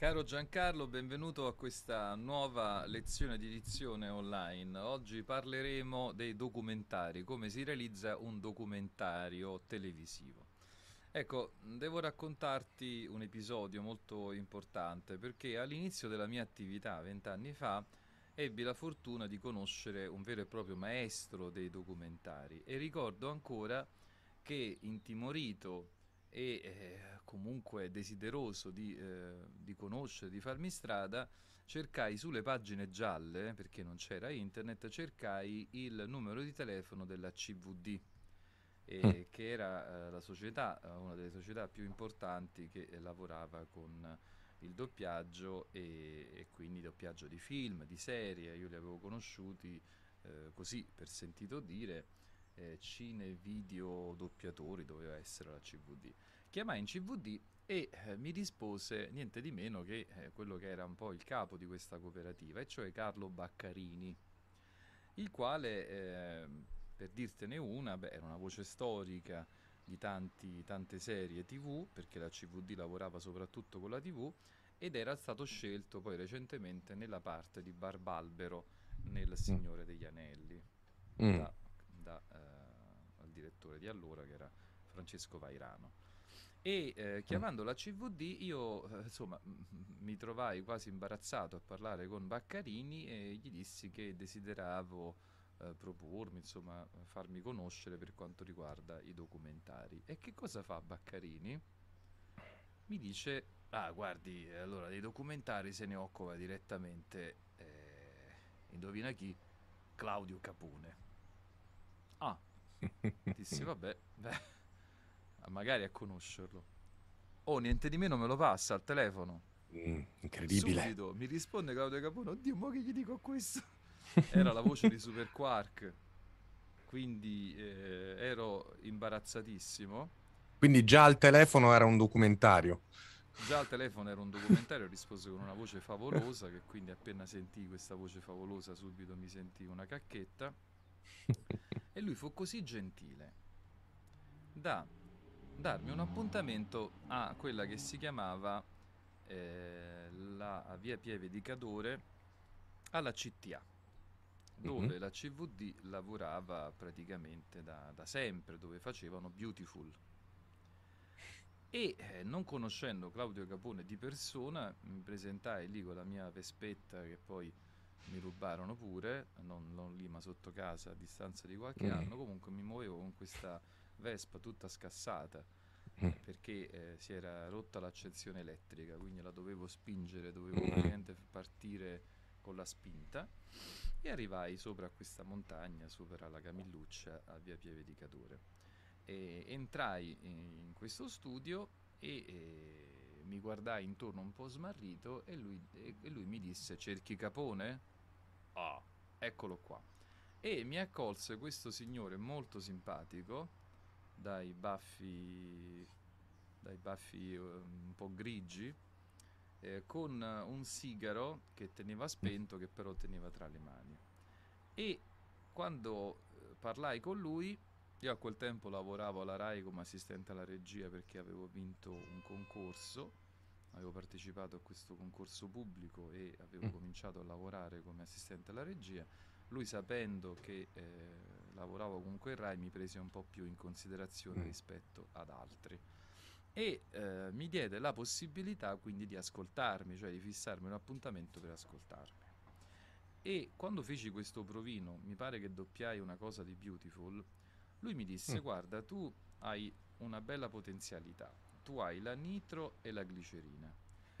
Caro Giancarlo, benvenuto a questa nuova lezione di edizione online. Oggi parleremo dei documentari, come si realizza un documentario televisivo. Ecco, devo raccontarti un episodio molto importante perché all'inizio della mia attività, vent'anni fa, ebbi la fortuna di conoscere un vero e proprio maestro dei documentari e ricordo ancora che intimorito e eh, comunque desideroso di, eh, di, conoscere, di farmi strada, cercai sulle pagine gialle, perché non c'era internet, cercai il numero di telefono della CVD, eh, mm. che era eh, la società, eh, una delle società più importanti che lavorava con il doppiaggio e, e, quindi doppiaggio di film, di serie, io li avevo conosciuti eh, così per sentito dire eh, cine video doppiatori doveva essere la CVD. Chiamai in CVD e eh, mi rispose niente di meno che eh, quello che era un po' il capo di questa cooperativa, e cioè Carlo Baccarini, il quale, ehm, per dirtene una, beh, era una voce storica di tanti, tante serie tv, perché la CVD lavorava soprattutto con la tv, ed era stato scelto poi recentemente nella parte di Barbalbero nel Signore degli Anelli. Mm. Da, direttore di allora che era Francesco Vairano. E eh, chiamando la CVD io eh, insomma m- mi trovai quasi imbarazzato a parlare con Baccarini e gli dissi che desideravo eh, propormi, insomma farmi conoscere per quanto riguarda i documentari. E che cosa fa Baccarini? Mi dice, ah guardi, allora dei documentari se ne occupa direttamente, eh, indovina chi? Claudio Capone. Ah, dissi vabbè, beh, magari a conoscerlo. Oh, niente di meno me lo passa al telefono. Mm, incredibile. Subito mi risponde Claudio Capone, oddio, ma che gli dico questo? Era la voce di Super Quark, quindi eh, ero imbarazzatissimo. Quindi già al telefono era un documentario. Già al telefono era un documentario, rispose con una voce favolosa, che quindi appena sentii questa voce favolosa subito mi sentii una cacchetta. E lui fu così gentile da darmi un appuntamento a quella che si chiamava eh, la via Pieve di Cadore alla CTA dove mm-hmm. la CVD lavorava praticamente da, da, sempre, dove facevano Beautiful. E eh, non conoscendo Claudio Capone di persona, mi presentai lì con la mia Vespetta che poi mi rubarono pure, non, non lì ma sotto casa a distanza di qualche mm. anno, comunque mi muovevo con questa Vespa tutta scassata mm. perché eh, si era rotta l'accezione elettrica, quindi la dovevo spingere, dovevo praticamente partire con la spinta e arrivai sopra a questa montagna, sopra la Camilluccia a via Pieve di Cadore. E entrai in questo studio e, e mi guardai intorno un po' smarrito e lui, e lui mi disse cerchi Capone? Ah, eccolo qua. E mi accolse questo signore molto simpatico, dai baffi, dai baffi um, un po' grigi, eh, con un sigaro che teneva spento, che però teneva tra le mani. E quando eh, parlai con lui, io a quel tempo lavoravo alla RAI come assistente alla regia perché avevo vinto un concorso avevo partecipato a questo concorso pubblico e avevo mm. cominciato a lavorare come assistente alla regia. Lui sapendo che eh, lavoravo comunque in RAI mi prese un po' più in considerazione mm. rispetto ad altri e eh, mi diede la possibilità quindi di ascoltarmi, cioè di fissarmi un appuntamento per ascoltarmi. E quando feci questo provino, mi pare che doppiai una cosa di Beautiful, lui mi disse mm. guarda tu hai una bella potenzialità, tu hai la nitro e la glicerina,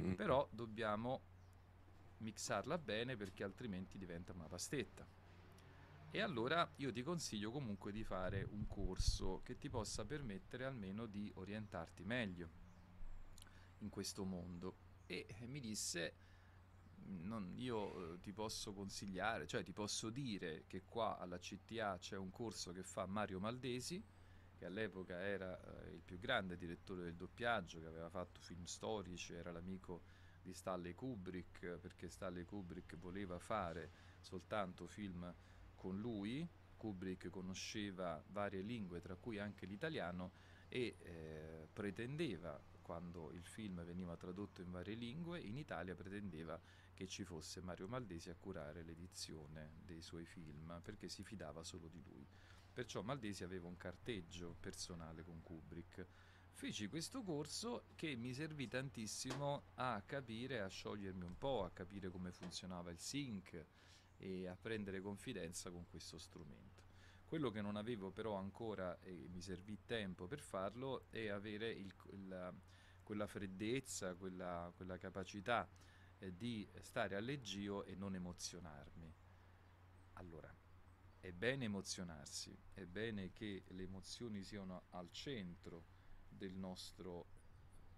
mm. però dobbiamo mixarla bene perché altrimenti diventa una pastetta. E allora io ti consiglio comunque di fare un corso che ti possa permettere almeno di orientarti meglio in questo mondo. E mi disse, non, io eh, ti posso consigliare, cioè ti posso dire che qua alla CTA c'è un corso che fa Mario Maldesi, che all'epoca era eh, il più grande direttore del doppiaggio, che aveva fatto film storici, era l'amico di Stanley Kubrick, perché Stanley Kubrick voleva fare soltanto film con lui. Kubrick conosceva varie lingue, tra cui anche l'italiano, e eh, pretendeva quando il film veniva tradotto in varie lingue, in Italia pretendeva che ci fosse Mario Maldesi a curare l'edizione dei suoi film perché si fidava solo di lui. Perciò Maldesi aveva un carteggio personale con Kubrick. Feci questo corso che mi servì tantissimo a capire, a sciogliermi un po', a capire come funzionava il sync e a prendere confidenza con questo strumento. Quello che non avevo però ancora, e mi servì tempo per farlo, è avere il, il, quella freddezza, quella, quella capacità eh, di stare a leggio e non emozionarmi. Allora, è bene emozionarsi, è bene che le emozioni siano al centro del nostro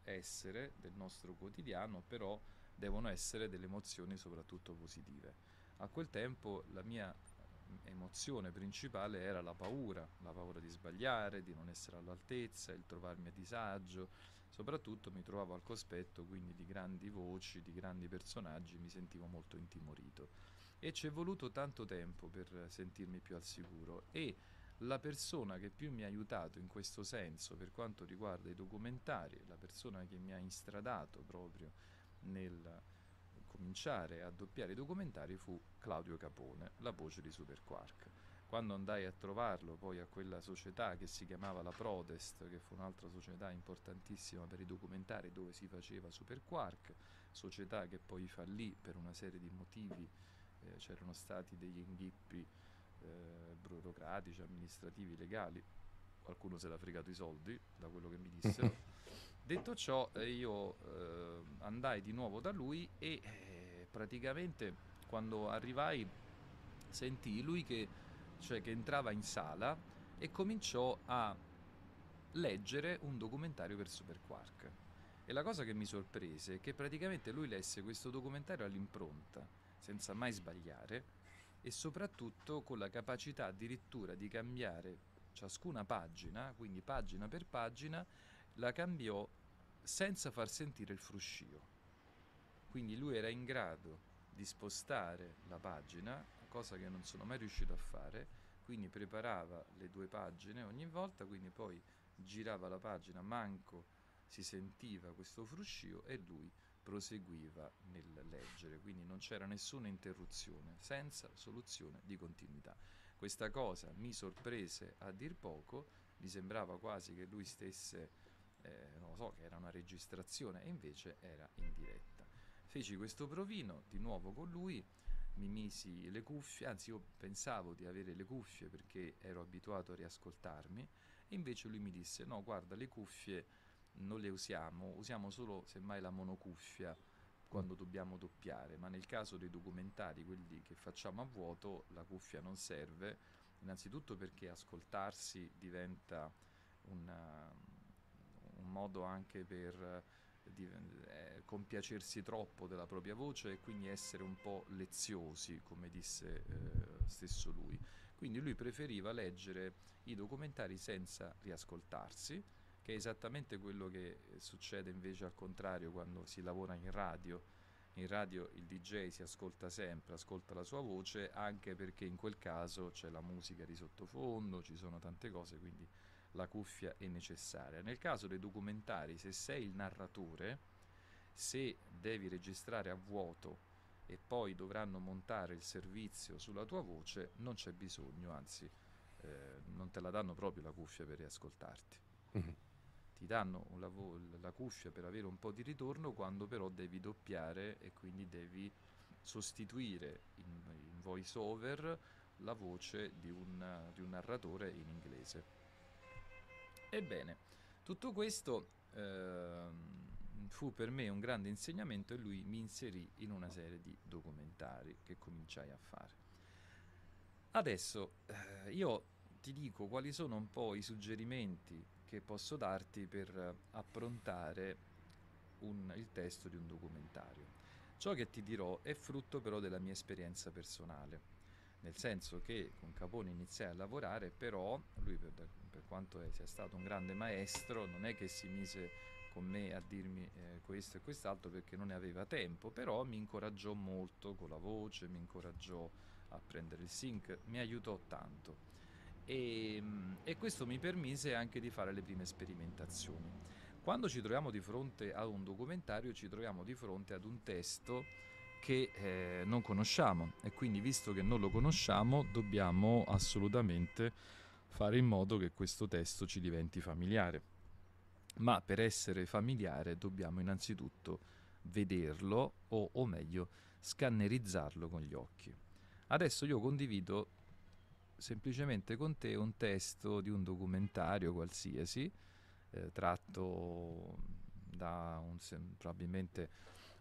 essere, del nostro quotidiano, però devono essere delle emozioni soprattutto positive. A quel tempo la mia emozione principale era la paura, la paura di sbagliare, di non essere all'altezza, il trovarmi a disagio, soprattutto mi trovavo al cospetto quindi di grandi voci, di grandi personaggi, mi sentivo molto intimorito e ci è voluto tanto tempo per sentirmi più al sicuro e la persona che più mi ha aiutato in questo senso per quanto riguarda i documentari, la persona che mi ha instradato proprio nel cominciare a doppiare i documentari fu Claudio Capone, la voce di Super Quark. Quando andai a trovarlo poi a quella società che si chiamava la Protest, che fu un'altra società importantissima per i documentari dove si faceva Super Quark, società che poi fallì per una serie di motivi, eh, c'erano stati degli inghippi eh, burocratici, amministrativi, legali, qualcuno se l'ha fregato i soldi, da quello che mi dissero. Detto ciò, eh, io eh, andai di nuovo da lui e eh, praticamente quando arrivai sentii lui che, cioè, che entrava in sala e cominciò a leggere un documentario per Super Quark. E la cosa che mi sorprese è che praticamente lui lesse questo documentario all'impronta, senza mai sbagliare, e soprattutto con la capacità addirittura di cambiare ciascuna pagina, quindi pagina per pagina, la cambiò senza far sentire il fruscio. Quindi lui era in grado di spostare la pagina, cosa che non sono mai riuscito a fare, quindi preparava le due pagine ogni volta, quindi poi girava la pagina, manco si sentiva questo fruscio e lui proseguiva nel leggere, quindi non c'era nessuna interruzione, senza soluzione di continuità. Questa cosa mi sorprese a dir poco, mi sembrava quasi che lui stesse, eh, non lo so, che era una registrazione e invece era in diretta. Feci questo provino di nuovo con lui, mi misi le cuffie, anzi io pensavo di avere le cuffie perché ero abituato a riascoltarmi e invece lui mi disse no guarda le cuffie non le usiamo, usiamo solo semmai la monocuffia quando dobbiamo doppiare, ma nel caso dei documentari, quelli che facciamo a vuoto, la cuffia non serve, innanzitutto perché ascoltarsi diventa una, un modo anche per di, eh, compiacersi troppo della propria voce e quindi essere un po' leziosi, come disse eh, stesso lui. Quindi lui preferiva leggere i documentari senza riascoltarsi, che è esattamente quello che succede invece al contrario quando si lavora in radio. In radio il DJ si ascolta sempre, ascolta la sua voce, anche perché in quel caso c'è la musica di sottofondo, ci sono tante cose, quindi la cuffia è necessaria. Nel caso dei documentari, se sei il narratore, se devi registrare a vuoto e poi dovranno montare il servizio sulla tua voce, non c'è bisogno, anzi eh, non te la danno proprio la cuffia per riascoltarti. Mm-hmm ti danno la, vo- la cuffia per avere un po' di ritorno quando però devi doppiare e quindi devi sostituire in, in voice over la voce di un, di un, narratore in inglese. Ebbene, tutto questo eh, fu per me un grande insegnamento e lui mi inserì in una serie di documentari che cominciai a fare. Adesso eh, io ti dico quali sono un po' i suggerimenti che posso darti per approntare un, il testo di un documentario. Ciò che ti dirò è frutto però della mia esperienza personale, nel senso che con Capone iniziai a lavorare, però lui per, per quanto è, sia stato un grande maestro non è che si mise con me a dirmi eh, questo e quest'altro perché non ne aveva tempo, però mi incoraggiò molto con la voce, mi incoraggiò a prendere il sync, mi aiutò tanto e, e questo mi permise anche di fare le prime sperimentazioni. Quando ci troviamo di fronte a un documentario, ci troviamo di fronte ad un testo che eh, non conosciamo e quindi visto che non lo conosciamo dobbiamo assolutamente fare in modo che questo testo ci diventi familiare. Ma per essere familiare dobbiamo innanzitutto vederlo o, o meglio scannerizzarlo con gli occhi. Adesso io condivido semplicemente con te un testo di un documentario qualsiasi eh, tratto da un, probabilmente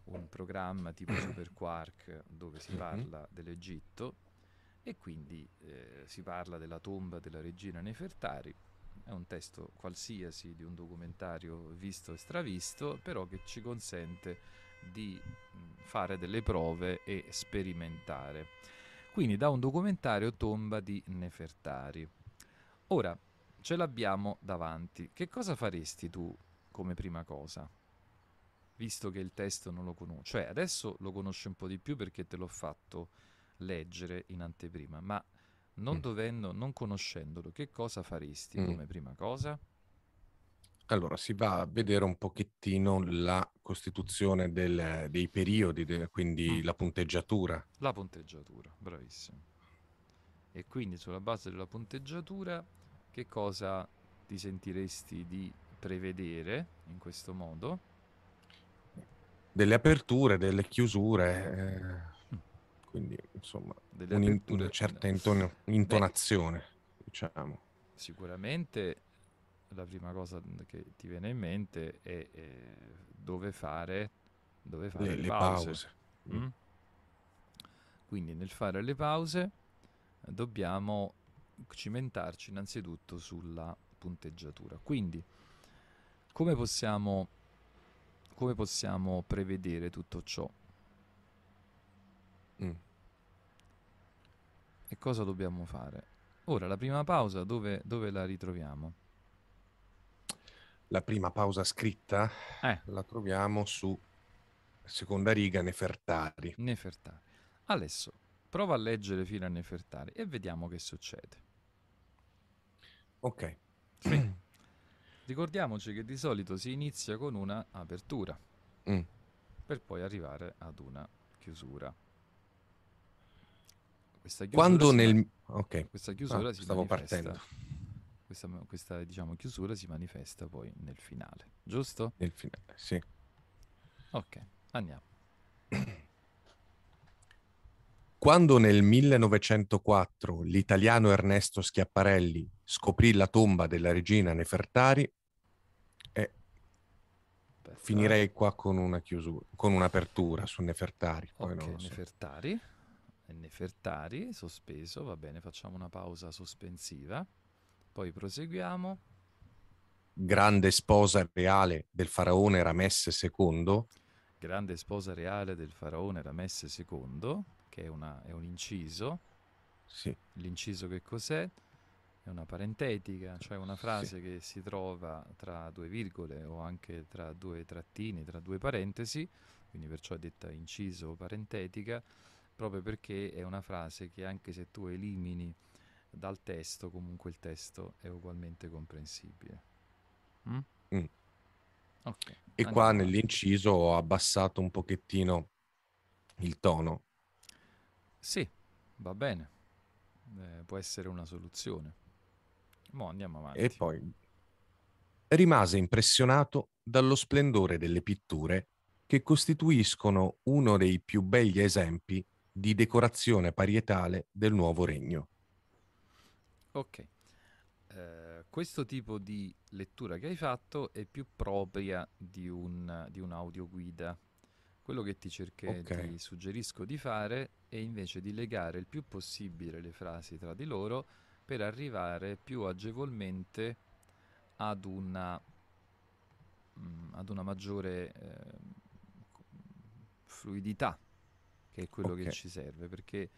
un programma tipo Super Quark dove si mhm. parla dell'Egitto e quindi eh, si parla della tomba della regina Nefertari. È un testo qualsiasi di un documentario visto e stravisto, però che ci consente di fare delle prove e sperimentare. Quindi da un documentario Tomba di Nefertari. Ora, ce l'abbiamo davanti. Che cosa faresti tu come prima cosa? visto che il testo non lo conosce. Cioè, adesso lo conosce un po' di più perché te l'ho fatto leggere in anteprima, ma non mm. dovendo, non conoscendolo, che cosa faresti mm. come prima cosa? Allora, si va a vedere un pochettino la costituzione del, dei periodi, de, quindi mm. la punteggiatura. La punteggiatura, bravissimo. E quindi sulla base della punteggiatura, che cosa ti sentiresti di prevedere in questo modo? delle aperture, delle chiusure, eh, quindi insomma delle un, una certa inton- intonazione, Beh, diciamo. Sicuramente la prima cosa che ti viene in mente è, è dove fare, dove fare le, le, le pause. pause. Mm? mm? Quindi nel fare le pause dobbiamo cimentarci innanzitutto sulla punteggiatura. Quindi come possiamo come possiamo prevedere tutto ciò? Mm. E cosa dobbiamo fare? Ora, la prima pausa dove, dove la ritroviamo? La prima pausa scritta eh. la troviamo su seconda riga Nefertari. Nefertari. Adesso prova a leggere fino a Nefertari e vediamo che succede. Ok. Sì. Ricordiamoci che di solito si inizia con una apertura mm. per poi arrivare ad una chiusura. Questa chiusura Quando nel... Man- ok. Questa chiusura ah, si stavo partendo. Questa, questa diciamo, chiusura si manifesta poi nel finale, giusto? Nel finale, sì. Ok, andiamo. Quando nel 1904 l'italiano Ernesto Schiaparelli scoprì la tomba della regina Nefertari, eh, finirei qua con una chiusura, con un'apertura su Nefertari. Poi ok, so. Nefertari. Nefertari, sospeso, va bene, facciamo una pausa sospensiva, poi proseguiamo. Grande sposa reale del faraone Ramesse II. Grande sposa reale del faraone Ramesse II che è, una, è un inciso. Sì. L'inciso che cos'è? È una parentetica, cioè una frase sì. che si trova tra due virgole o anche tra due trattini, tra due parentesi, quindi perciò è detta inciso o parentetica, proprio perché è una frase che anche se tu elimini dal testo, comunque il testo è ugualmente comprensibile. Mm? Mm. Okay, e qua avanti. nell'inciso ho abbassato un pochettino il tono sì, va bene. Eh, può essere una soluzione. Mo andiamo avanti. E poi rimase impressionato dallo splendore delle pitture che costituiscono uno dei più begli esempi di decorazione parietale del nuovo regno. Ok, eh, questo tipo di lettura che hai fatto è più propria di, un, di un'audioguida quello che ti, cerche, okay. ti suggerisco di fare è invece di legare il più possibile le frasi tra di loro per arrivare più agevolmente ad una, mh, mm, ad una maggiore eh, fluidità, che è quello okay. che ci serve, perché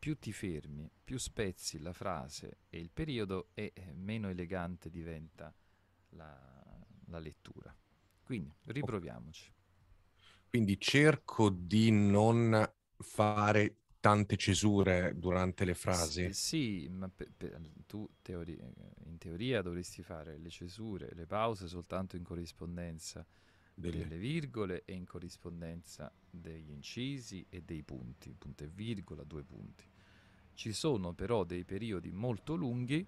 più ti fermi, più spezzi la frase e il periodo e eh, meno elegante diventa la, la lettura. Quindi riproviamoci. Quindi cerco di non fare tante cesure durante le frasi? Sì, sì, ma pe- pe- tu teori- in teoria dovresti fare le cesure, le pause soltanto in corrispondenza Delle- delle virgole e in corrispondenza degli incisi e dei punti, punto e virgola, due punti. Ci sono però dei periodi molto lunghi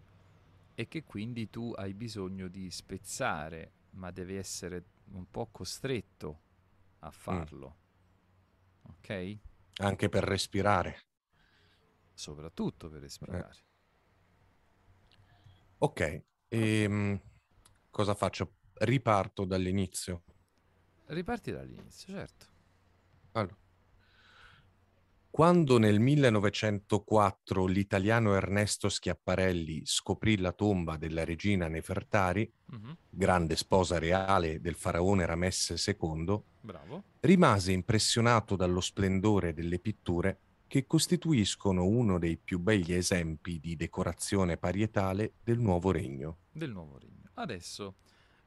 e che quindi tu hai bisogno di spezzare, ma devi essere un po' costretto a farlo. Ok? Anche per respirare. Soprattutto per respirare. Ok, ehm, cosa faccio? Riparto dall'inizio. Riparti dall'inizio, certo. Allora. Quando nel 1904 l'italiano Ernesto Schiaparelli scoprì la tomba della regina Nefertari, Mhm, grande sposa reale del faraone Ramesse II, Bravo. rimase impressionato dallo splendore delle pitture che costituiscono uno dei più begli esempi di decorazione parietale del nuovo regno. Del nuovo regno. Adesso,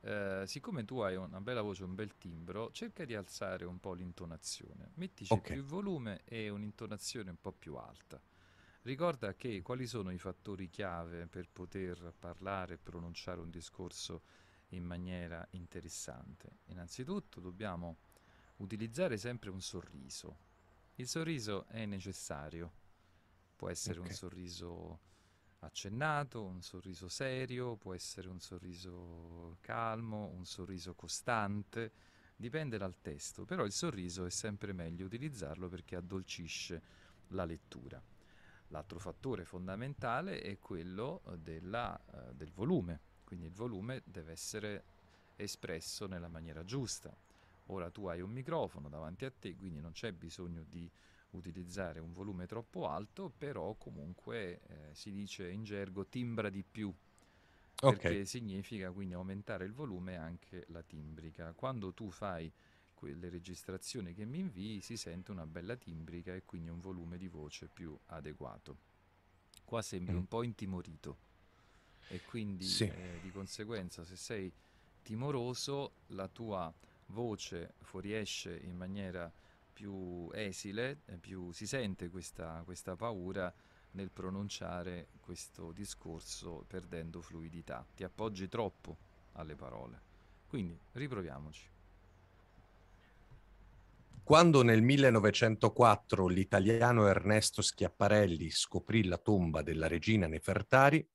eh, siccome tu hai una bella voce, un bel timbro, cerca di alzare un po' l'intonazione. Mettici Ok. più volume e un'intonazione un po' più alta. Ricorda che quali sono i fattori chiave per poter parlare e pronunciare un discorso in maniera interessante. Innanzitutto dobbiamo utilizzare sempre un sorriso. Il sorriso è necessario. Può essere un Ok. sorriso accennato, un sorriso serio, può essere un sorriso calmo, un sorriso costante, dipende dal testo, però il sorriso è sempre meglio utilizzarlo perché addolcisce la lettura. L'altro fattore fondamentale è quello eh, della, eh, del volume, quindi il volume deve essere espresso nella maniera giusta. Ora tu hai un microfono davanti a te, quindi non c'è bisogno di utilizzare un volume troppo alto, però comunque eh, si dice in gergo timbra di più, Ok, perché significa quindi aumentare il volume e anche la timbrica. Quando tu fai quelle registrazioni che mi invii si sente una bella timbrica e quindi un volume di voce più adeguato. Qua sembri Mm. un po' intimorito e quindi Sì. eh, di conseguenza se sei timoroso la tua voce fuoriesce in maniera più esile, più si sente questa, questa paura nel pronunciare questo discorso perdendo fluidità. Ti appoggi troppo alle parole. Quindi riproviamoci. Quando nel 1904 l'italiano Ernesto Schiaparelli scoprì la tomba della regina Nefertari,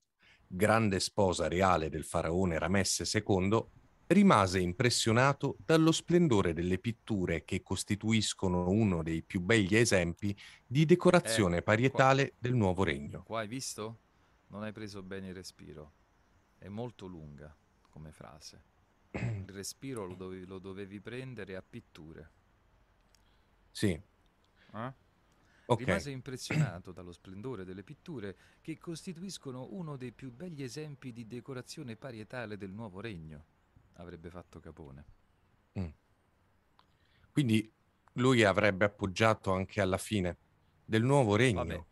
grande sposa reale del faraone Ramesse II, rimase impressionato dallo splendore delle pitture che costituiscono uno dei più begli esempi di decorazione Eh, parietale del nuovo regno. Qua hai visto? Non hai preso bene il respiro. È molto lunga come frase. Il respiro lo dovevi, lo dovevi prendere a pitture. Sì, Eh? ok. Rimase impressionato dallo splendore delle pitture che costituiscono uno dei più begli esempi di decorazione parietale del nuovo regno. Avrebbe fatto Capone. Quindi lui avrebbe appoggiato anche alla fine del nuovo regno.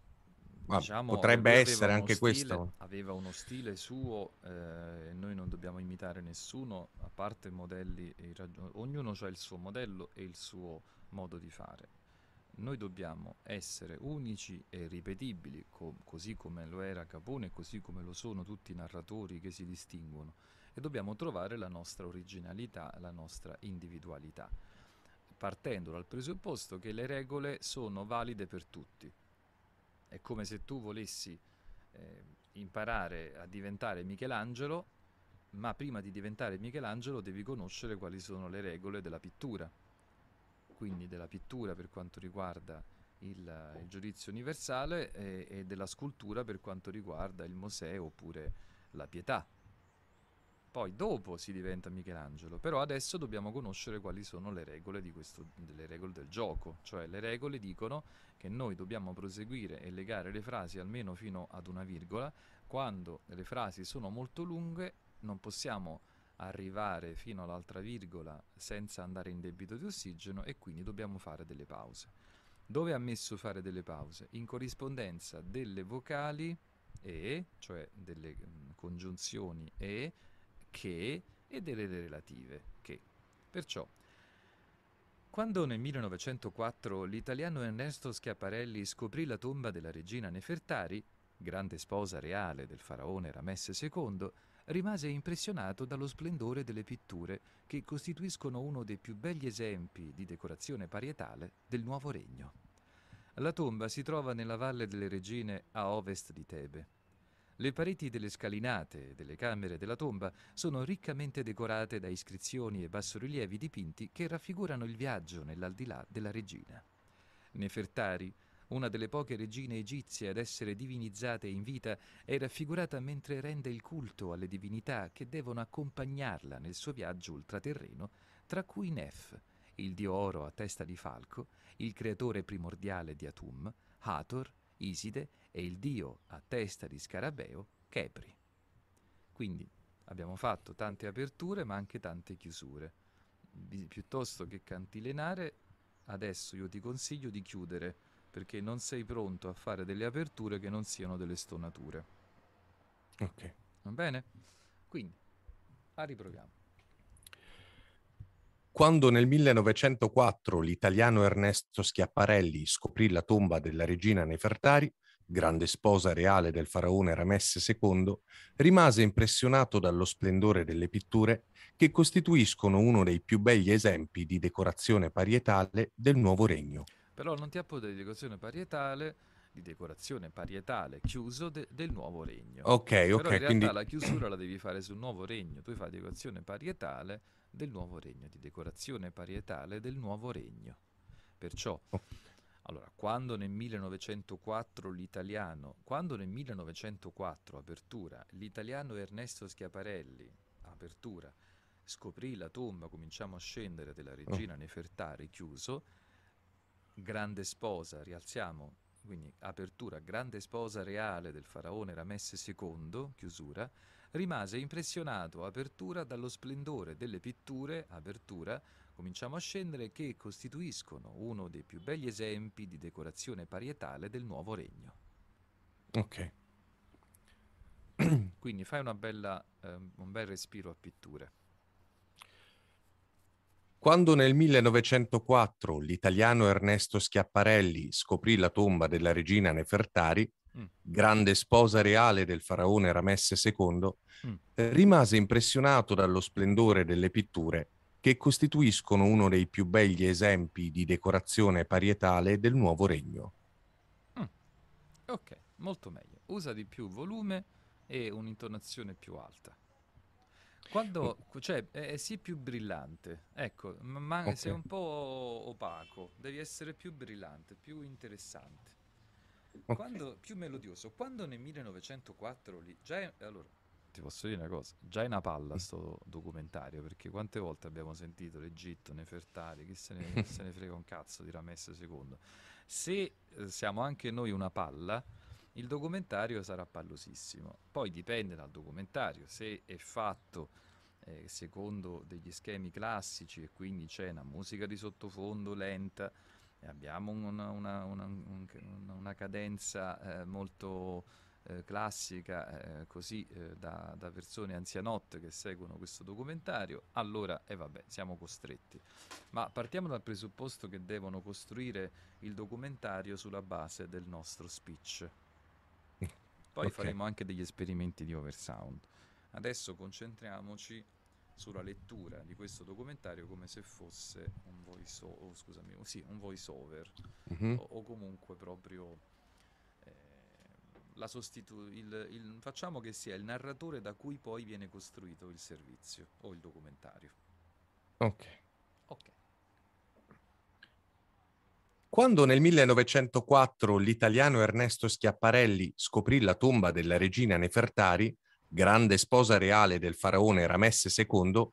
Vabbè, diciamo, potrebbe essere anche stile- questo. Aveva uno stile suo eh, noi non dobbiamo imitare nessuno, a parte modelli, ognuno ha il suo modello e il suo modo di fare. Noi dobbiamo essere unici e ripetibili, co- così come lo era Capone così come lo sono tutti i narratori che si distinguono, e dobbiamo trovare la nostra originalità, la nostra individualità, partendo dal presupposto che le regole sono valide per tutti. È come se tu volessi eh, imparare a diventare Michelangelo, ma prima di diventare Michelangelo devi conoscere quali sono le regole della pittura. Quindi della pittura per quanto riguarda il, il giudizio universale e, e della scultura per quanto riguarda il Mosè oppure la pietà. Poi dopo si diventa Michelangelo, però adesso dobbiamo conoscere quali sono le regole, questo, delle regole del gioco, cioè le regole dicono che noi dobbiamo proseguire e legare le frasi almeno fino ad una virgola, quando le frasi sono molto lunghe non possiamo arrivare fino all'altra virgola senza andare in debito di ossigeno e quindi dobbiamo fare delle pause. Dove ha messo fare delle pause? In corrispondenza delle vocali e, cioè delle mm, congiunzioni e, che e delle relative che. Perciò Quando nel 1904 l'italiano Ernesto Schiaparelli scoprì la tomba della regina Nefertari, grande sposa reale del faraone Ramesse II, rimase impressionato dallo splendore delle pitture che costituiscono uno dei più begli esempi di decorazione parietale del nuovo regno. La tomba si trova nella Valle delle Regine a ovest di Tebe. Le pareti delle scalinate e delle camere della tomba sono riccamente decorate da iscrizioni e bassorilievi dipinti che raffigurano il viaggio nell'aldilà della regina. Nefertari, una delle poche regine egizie ad essere divinizzate in vita, è raffigurata mentre rende il culto alle divinità che devono accompagnarla nel suo viaggio ultraterreno, tra cui Nef, il dio oro a testa di falco, il creatore primordiale di Atum, Hathor, Iside e il dio a testa di scarabeo, Kepri. Quindi abbiamo fatto tante aperture ma anche tante chiusure. Bi- piuttosto che cantilenare, adesso io ti consiglio di chiudere perché non sei pronto a fare delle aperture che non siano delle stonature. Ok. Va bene? Quindi, a riproviamo. Quando nel 1904 l'italiano Ernesto Schiaparelli scoprì la tomba della regina Nefertari, grande sposa reale del faraone Ramesse II, rimase impressionato dallo splendore delle pitture che costituiscono uno dei più begli esempi di decorazione parietale del nuovo regno. Però non ti appoda di decorazione parietale, di decorazione parietale chiuso de- del nuovo regno. Ok, Però in ok, realtà quindi la chiusura la devi fare sul nuovo regno. Tu fai decorazione parietale del nuovo regno, di decorazione parietale del nuovo regno. Perciò, Oh. Allora, quando nel 1904 l'italiano, quando nel 1904, apertura, l'italiano Ernesto Schiaparelli, apertura, scoprì la tomba, cominciamo a scendere, della regina Nefertari, chiuso, grande sposa, rialziamo, quindi apertura, grande sposa reale del faraone Ramesse II, chiusura, rimase impressionato, apertura, dallo splendore delle pitture, apertura, cominciamo a scendere, che costituiscono uno dei più begli esempi di decorazione parietale del nuovo regno. ok. Quindi fai una bella, ehm, un bel respiro a pitture. Quando nel 1904 l'italiano Ernesto Schiaparelli scoprì la tomba della regina Nefertari, Mm. grande sposa reale del faraone Ramesse II, Mm. eh, rimase impressionato dallo splendore delle pitture che costituiscono uno dei più begli esempi di decorazione parietale del nuovo regno. Ok, molto meglio. Usa di più volume e un'intonazione più alta. Quando, cioè, è, è sì più brillante, ecco, ma, ma Ok. sei un po' opaco, devi essere più brillante, più interessante. Ok. Quando, più melodioso. Quando nel 1904, lì, già allora, ti posso dire una cosa, già è una palla sto documentario, perché quante volte abbiamo sentito l'Egitto, Nefertari, chi se ne, se ne frega un cazzo di Ramesse II. Se eh, siamo anche noi una palla, il documentario sarà pallosissimo. Poi dipende dal documentario, se è fatto eh, secondo degli schemi classici e quindi c'è una musica di sottofondo lenta, e abbiamo una, una- una- un- una- una cadenza eh, molto eh, classica, eh, così eh, da, da persone anzianotte che seguono questo documentario, allora, e vabbè, siamo costretti. Ma partiamo dal presupposto che devono costruire il documentario sulla base del nostro speech. Poi Ok. faremo anche degli esperimenti di oversound. Adesso concentriamoci sulla lettura di questo documentario come se fosse un voice, o- scusami, sì, un voice over Mhm. o, o comunque proprio eh, sostitu- il- il- facciamo che sia il narratore da cui poi viene costruito il servizio o il documentario. Ok. Ok. Quando nel 1904 l'italiano Ernesto Schiaparelli scoprì la tomba della regina Nefertari, grande sposa reale del faraone Ramesse II,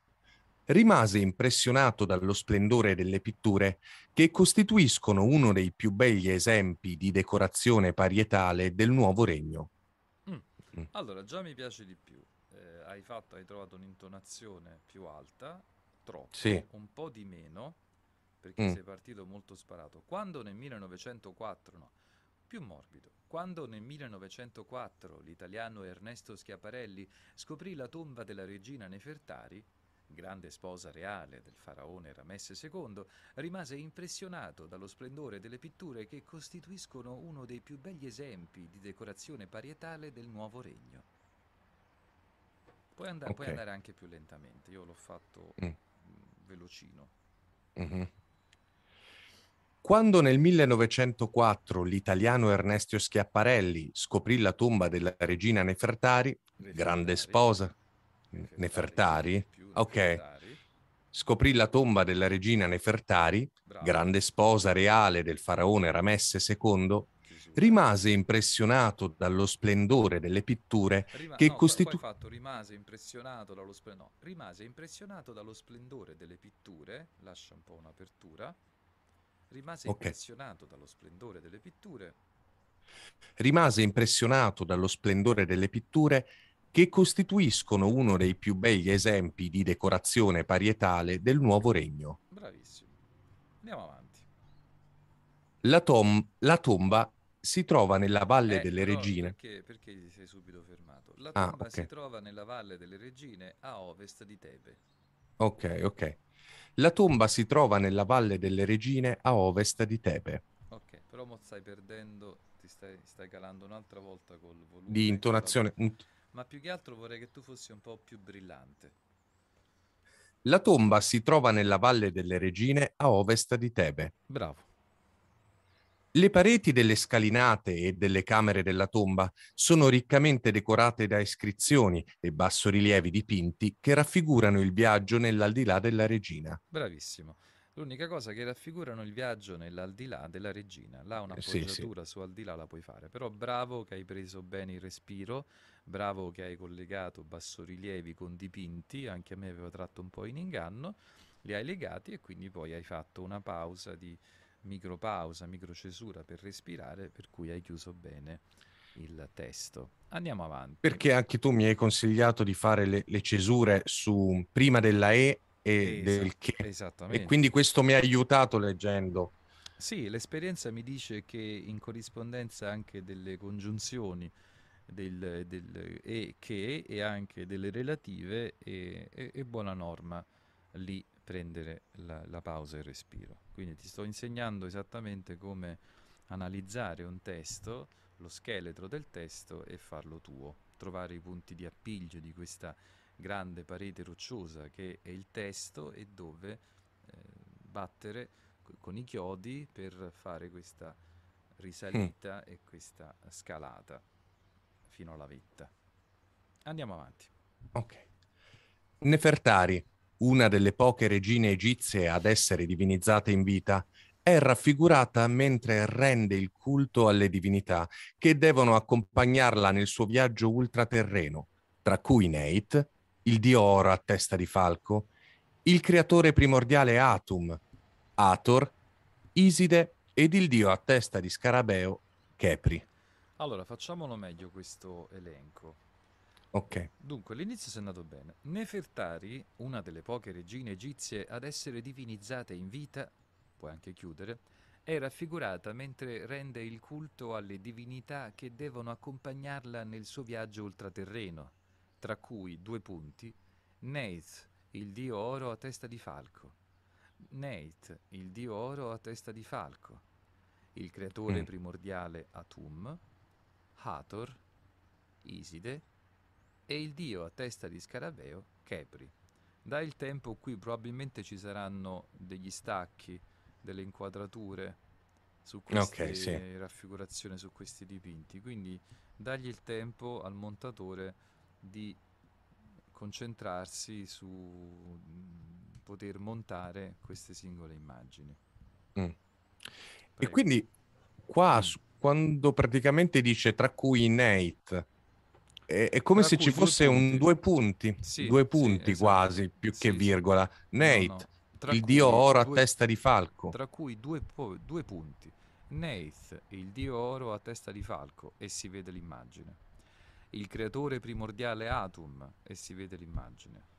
rimase impressionato dallo splendore delle pitture che costituiscono uno dei più begli esempi di decorazione parietale del nuovo regno. Allora, già mi piace di più. Eh, hai fatto, hai trovato un'intonazione più alta, troppo, Sì. un po' di meno, perché Mm. sei partito molto sparato. Quando nel 1904, no, più morbido, quando nel 1904 l'italiano Ernesto Schiaparelli scoprì la tomba della regina Nefertari, grande sposa reale del faraone Ramesse II, rimase impressionato dallo splendore delle pitture che costituiscono uno dei più begli esempi di decorazione parietale del nuovo regno. Puoi, and- okay. puoi andare anche più lentamente, io l'ho fatto mm. velocino. Mm-hmm. Quando nel 1904 l'italiano Ernesto Schiaparelli scoprì la tomba della regina Nefertari, Nefertari. grande sposa, Nefertari, Nefertari ok, scoprì la tomba della regina Nefertari, grande sposa reale del faraone Ramesse II, rimase impressionato dallo splendore delle pitture Rima- che no, costituiscono... rimase impressionato dallo splendore... No, rimase impressionato dallo splendore delle pitture, lascia un po' un'apertura, rimase okay. impressionato dallo splendore delle pitture. Rimase impressionato dallo splendore delle pitture che costituiscono uno dei più begli esempi di decorazione parietale del nuovo regno. Bravissimo. Andiamo avanti. La, tom- la tomba si trova nella Valle eh, delle Regine. Perché, perché ti sei subito fermato? La ah, tomba ah, okay. si trova nella Valle delle Regine a ovest di Tebe. Ok, ok. La tomba si trova nella Valle delle Regine a ovest di Tebe. Ok, però mo stai perdendo, ti stai, stai calando un'altra volta col volume. Di intonazione. La... Ma più che altro vorrei che tu fossi un po' più brillante. La tomba si trova nella Valle delle Regine a ovest di Tebe. Bravo. Le pareti delle scalinate e delle camere della tomba sono riccamente decorate da iscrizioni e bassorilievi dipinti che raffigurano il viaggio nell'aldilà della regina. Bravissimo. L'unica cosa che raffigurano il viaggio nell'aldilà della regina. Là una appoggiatura sì, sì. su aldilà la puoi fare. Però bravo che hai preso bene il respiro, bravo che hai collegato bassorilievi con dipinti, anche a me aveva tratto un po' in inganno, li hai legati e quindi poi hai fatto una pausa di micropausa, microcesura per respirare, per cui hai chiuso bene il testo. Andiamo avanti. Perché anche tu mi hai consigliato di fare le, le cesure su prima della E e esatto, del che. Esattamente. E quindi questo mi ha aiutato leggendo. Sì, l'esperienza mi dice che in corrispondenza anche delle congiunzioni del, del e che e anche delle relative è, è, è buona norma lì prendere la, la pausa e il respiro. Quindi ti sto insegnando esattamente come analizzare un testo, lo scheletro del testo e farlo tuo, trovare i punti di appiglio di questa grande parete rocciosa che è il testo e dove eh, battere con i chiodi per fare questa risalita mm. e questa scalata fino alla vetta. Andiamo avanti. Ok. Nefertari una delle poche regine egizie ad essere divinizzate in vita, è raffigurata mentre rende il culto alle divinità che devono accompagnarla nel suo viaggio ultraterreno, tra cui Nate, il dio oro a testa di falco, il creatore primordiale Atum, Ator, Iside ed il dio a testa di scarabeo, Kepri. Allora, facciamolo meglio questo elenco. Ok. Dunque, l'inizio è andato bene. Nefertari, una delle poche regine egizie ad essere divinizzate in vita, puoi anche chiudere, è raffigurata mentre rende il culto alle divinità che devono accompagnarla nel suo viaggio ultraterreno, tra cui due punti, Neith, il dio oro a testa di falco, Nate, il dio oro a testa di falco, il creatore mm. primordiale Atum, Hathor, Iside, e il dio a testa di scarabeo, Kepri. Da il tempo qui probabilmente ci saranno degli stacchi, delle inquadrature su queste okay, sì. raffigurazioni, su questi dipinti. Quindi dagli il tempo al montatore di concentrarsi su poter montare queste singole immagini. Mm. E quindi qua, quando praticamente dice tra cui Nate è, è come Tra se ci fosse due un due punti, sì, due punti sì, esatto. quasi, più sì, che virgola. Nate, no, no. il dio oro a testa di falco. Tra cui due, due punti. Nate, il dio oro a testa di falco, e si vede l'immagine. Il creatore primordiale Atum, e si vede l'immagine.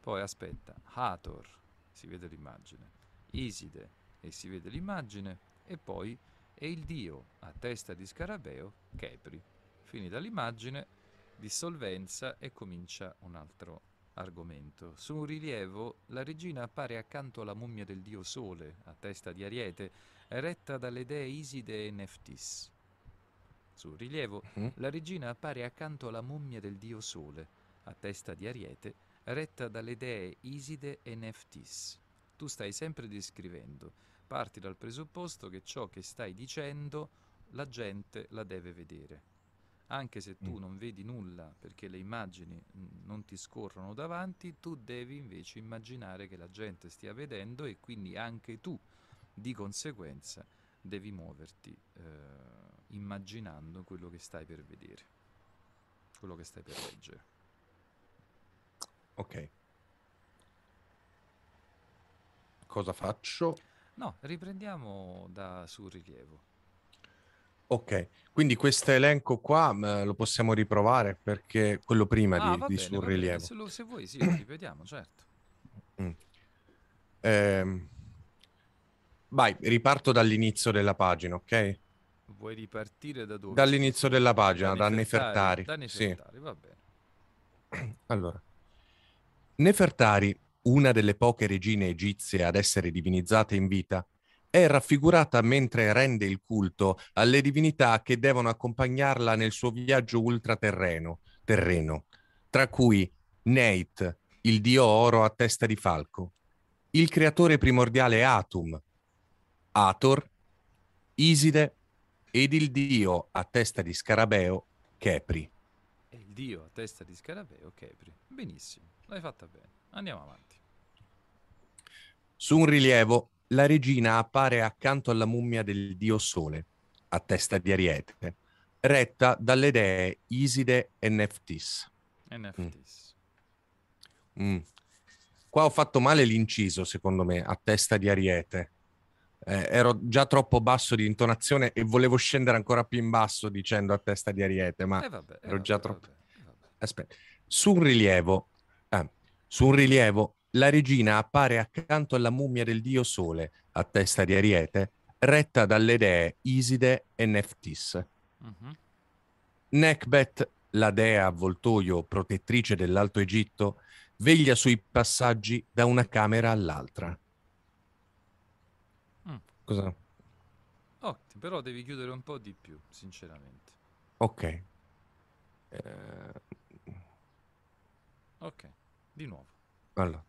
Poi aspetta, Hathor, si vede l'immagine. Iside, e si vede l'immagine. E poi è il dio a testa di scarabeo, Kepri. Finita l'immagine, dissolvenza e comincia un altro argomento. Su un rilievo, la regina appare accanto alla mummia del dio Sole, a testa di Ariete, retta dalle dee Iside e Neftis. Sul rilievo, Mhm. la regina appare accanto alla mummia del dio Sole, a testa di Ariete, retta dalle dee Iside e Neftis. Tu stai sempre descrivendo. Parti dal presupposto che ciò che stai dicendo la gente la deve vedere. Anche se tu Mm. non vedi nulla perché le immagini mm, non ti scorrono davanti, tu devi invece immaginare che la gente stia vedendo e quindi anche tu, di conseguenza, devi muoverti eh, immaginando quello che stai per vedere, quello che stai per leggere. Ok. Cosa faccio? No, riprendiamo da sul rilievo. Ok, quindi questo elenco qua mh, lo possiamo riprovare perché quello prima Ah, di, va di bene, va bene, surrilievo. Se, lo- se vuoi sì, lo ripetiamo, certo. Ehm, vai, riparto dall'inizio della pagina, ok? Vuoi ripartire da dove? Dall'inizio della pagina, da Nefertari? Nefertari. Da Sì. Nefertari, va bene. Allora, Nefertari, una delle poche regine egizie ad essere divinizzate in vita, è raffigurata mentre rende il culto alle divinità che devono accompagnarla nel suo viaggio ultraterreno, terreno, tra cui Neit, il dio oro a testa di falco, il creatore primordiale Atum, Ator, Iside ed il dio a testa di scarabeo Kepri. È il dio a testa di scarabeo, Kepri. Benissimo, l'hai fatta bene. Andiamo avanti. Su un rilievo, la regina appare accanto alla mummia del dio Sole, a testa di Ariete, retta dalle dee Iside e Neftis. NFTs. Mm. Qua ho fatto male l'inciso, secondo me, a testa di Ariete. Eh, ero già troppo basso di intonazione e volevo scendere ancora più in basso dicendo a testa di Ariete, ma Eh vabbè, eh ero già vabbè, troppo... vabbè, eh vabbè. Aspetta. Su un rilievo, ah, su un rilievo, la regina appare accanto alla mummia del dio Sole, a testa di Ariete, retta dalle dee Iside e Neftis. Mhm. Nekbet, la dea avvoltoio protettrice dell'Alto Egitto, veglia sui passaggi da una camera all'altra. Mm. Cosa? Ottimo, però devi chiudere un po' di più, sinceramente. Ok. Eh, Ok, di nuovo. allora.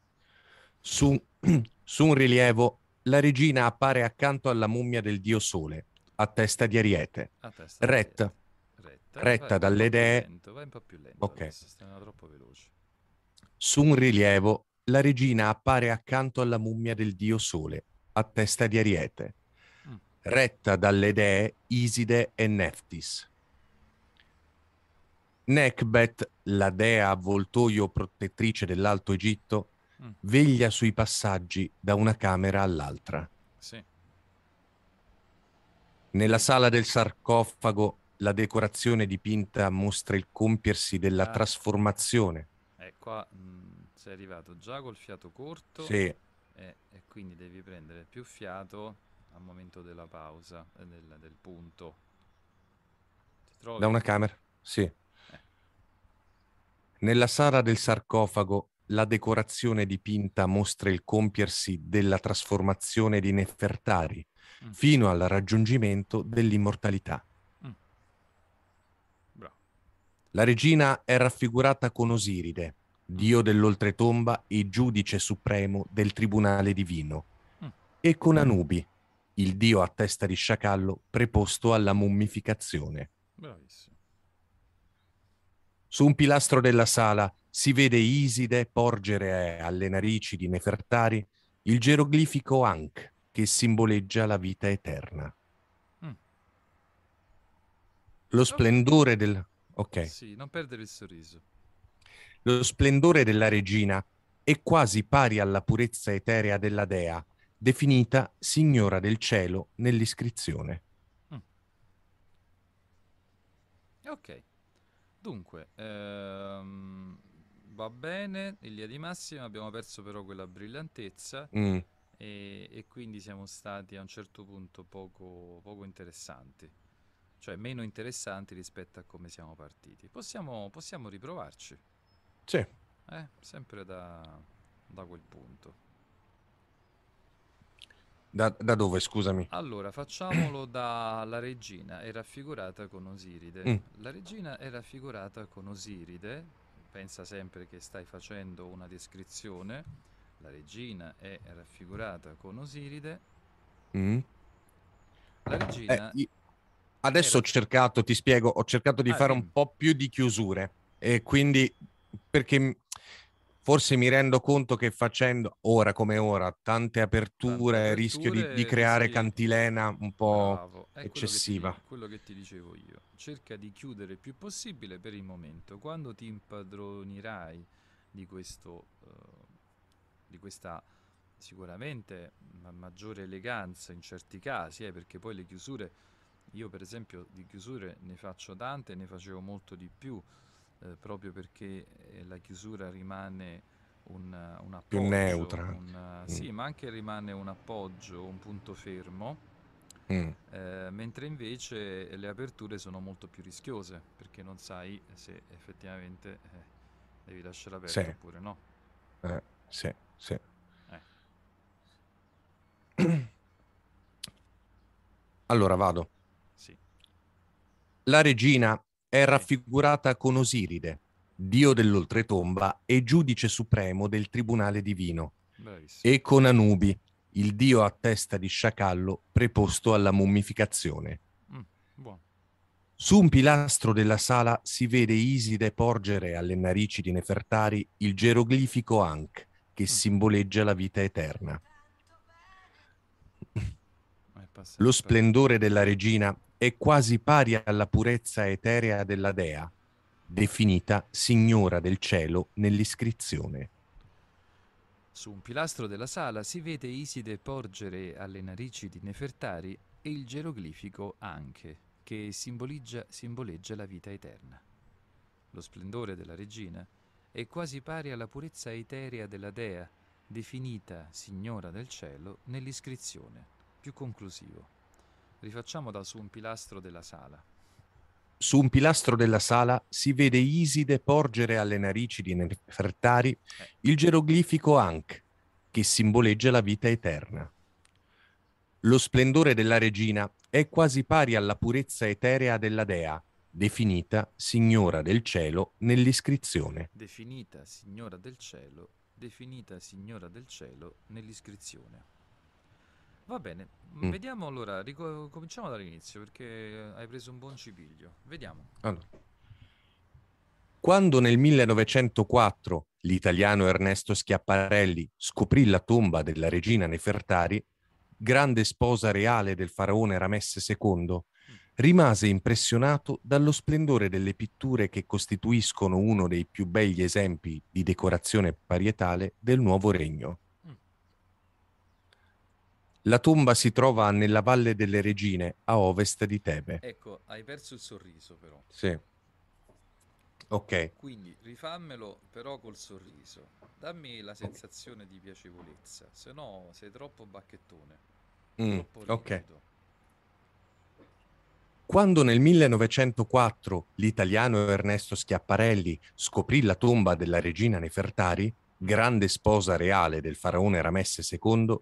Su, su un rilievo, la regina appare accanto alla mummia del dio Sole, a testa di Ariete, testa di retta, Ariete. Retta, retta dalle dee- vai un po' più lento. Ok. adesso, stai andando troppo veloce. Su un rilievo, la regina appare accanto alla mummia del dio Sole, a testa di Ariete, Mm. retta dalle dee Iside e Neftis. Nekbet, la dea avvoltoio protettrice dell'Alto Egitto, Mm. veglia sui passaggi da una camera all'altra. Sì, Nella sala del sarcofago, la decorazione dipinta mostra il compiersi della Ah. trasformazione. eh, qua mh, sei arrivato già col fiato corto Sì, e, e quindi devi prendere più fiato al momento della pausa, eh, del, del punto. Da una camera. Sì. Nella sala del sarcofago, la decorazione dipinta mostra il compiersi della trasformazione di Nefertari Mm. fino al raggiungimento dell'immortalità. Bravo. La regina è raffigurata con Osiride, dio dell'oltretomba e giudice supremo del tribunale divino, Mm. e con Anubi, il dio a testa di sciacallo preposto alla mummificazione. Bravissimo. Su un pilastro della sala si vede Iside porgere alle narici di Nefertari il geroglifico Ankh che simboleggia la vita eterna. Mm. Lo splendore del... ok. Sì, non perdere il sorriso. Lo splendore della regina è quasi pari alla purezza eterea della dea, definita signora del cielo nell'iscrizione. Ok. Dunque, ehm, va bene, in linea di massima abbiamo perso però quella brillantezza Mm, e, e quindi siamo stati a un certo punto poco, poco interessanti, cioè meno interessanti rispetto a come siamo partiti. Possiamo, possiamo riprovarci. Sì, Eh, sempre da, da quel punto. Da, da dove, scusami? Allora, facciamolo dalla regina, è raffigurata con Osiride. Mm. La regina è raffigurata con Osiride, pensa sempre che stai facendo una descrizione. La regina è raffigurata con Osiride. Mm. La regina... Eh, adesso ho era- cercato, ti spiego, ho cercato di Ah, fare dimmi. un po' più di chiusure e quindi perché forse mi rendo conto che facendo ora come ora tante aperture, Tante rischio di, aperture di creare rischi- cantilena un po'... Eccessiva. Quello che, ti, quello che ti dicevo io. Cerca di chiudere il più possibile per il momento. Quando ti impadronirai di questo, eh, di questa sicuramente ma- maggiore eleganza in certi casi, eh, perché poi le chiusure, io per esempio di chiusure ne faccio tante, ne facevo molto di più, eh, proprio perché eh, la chiusura rimane un, un appoggio, Più neutra. un, sì, ma anche rimane un appoggio, un punto fermo. Mm. Eh, mentre invece le aperture sono molto più rischiose perché non sai se effettivamente eh, devi lasciare aperto Sì. oppure no. Eh, sì, sì. Eh. Allora vado. Sì. La regina è raffigurata con Osiride, dio dell'oltretomba e giudice supremo del tribunale divino, Bravissimo. e con Anubi, il dio a testa di sciacallo preposto alla mummificazione. Buono. Su un pilastro della sala si vede Iside porgere alle narici di Nefertari il geroglifico Ankh, che simboleggia la vita eterna. Lo splendore della regina è quasi pari alla purezza eterea della dea, definita signora del cielo nell'iscrizione. Su un pilastro della sala si vede Iside porgere alle narici di Nefertari e il geroglifico anche, che simboleggia, la vita eterna. Lo splendore della regina è quasi pari alla purezza eterea della dea, definita signora del cielo nell'iscrizione. Più conclusivo. Rifacciamo da su un pilastro della sala. Su un pilastro della sala si vede Iside porgere alle narici di Nefertari il geroglifico Ankh, che simboleggia la vita eterna. Lo splendore della regina è quasi pari alla purezza eterea della dea, definita signora del cielo nell'iscrizione. Definita signora del cielo, definita signora del cielo nell'iscrizione. Va bene, Mm. vediamo allora, rico- cominciamo dall'inizio perché hai preso un buon cipiglio. Vediamo. Allora. Quando nel 1904 l'italiano Ernesto Schiaparelli scoprì la tomba della regina Nefertari, grande sposa reale del faraone Ramesse II, rimase impressionato dallo splendore delle pitture che costituiscono uno dei più begli esempi di decorazione parietale del nuovo regno. La tomba si trova nella Valle delle Regine, a ovest di Tebe. Ecco, hai perso il sorriso però. Sì. Ok. Quindi rifammelo però col sorriso. Dammi la sensazione di piacevolezza, se no sei troppo bacchettone, Mm, troppo ok. Quando nel 1904 l'italiano Ernesto Schiaparelli scoprì la tomba della regina Nefertari, grande sposa reale del faraone Ramesse II,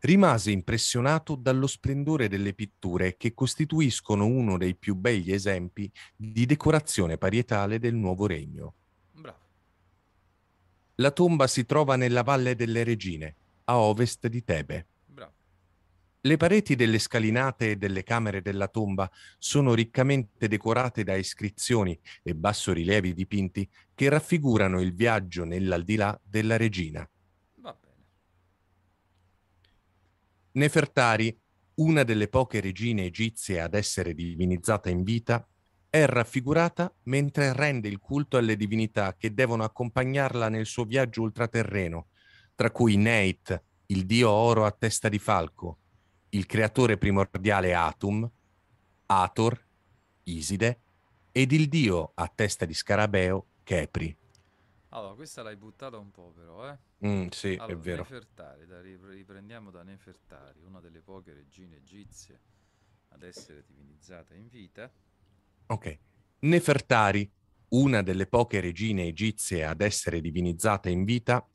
rimase impressionato dallo splendore delle pitture che costituiscono uno dei più begli esempi di decorazione parietale del nuovo regno. Bravo. La tomba si trova nella Valle delle Regine, a ovest di Tebe. Le pareti delle scalinate e delle camere della tomba sono riccamente decorate da iscrizioni e bassorilievi dipinti che raffigurano il viaggio nell'aldilà della regina. Va bene. Nefertari, una delle poche regine egizie ad essere divinizzata in vita, è raffigurata mentre rende il culto alle divinità che devono accompagnarla nel suo viaggio ultraterreno, tra cui Neit, il dio oro a testa di falco, il creatore primordiale Atum, Ator, Iside, ed il dio a testa di scarabeo Kepri. Allora, questa l'hai buttata un po' però, eh? Mm, sì, Allora, è vero. Nefertari, da ripre- riprendiamo da Nefertari, una delle poche regine egizie ad essere divinizzata in vita. Ok. Nefertari, una delle poche regine egizie ad essere divinizzata in vita,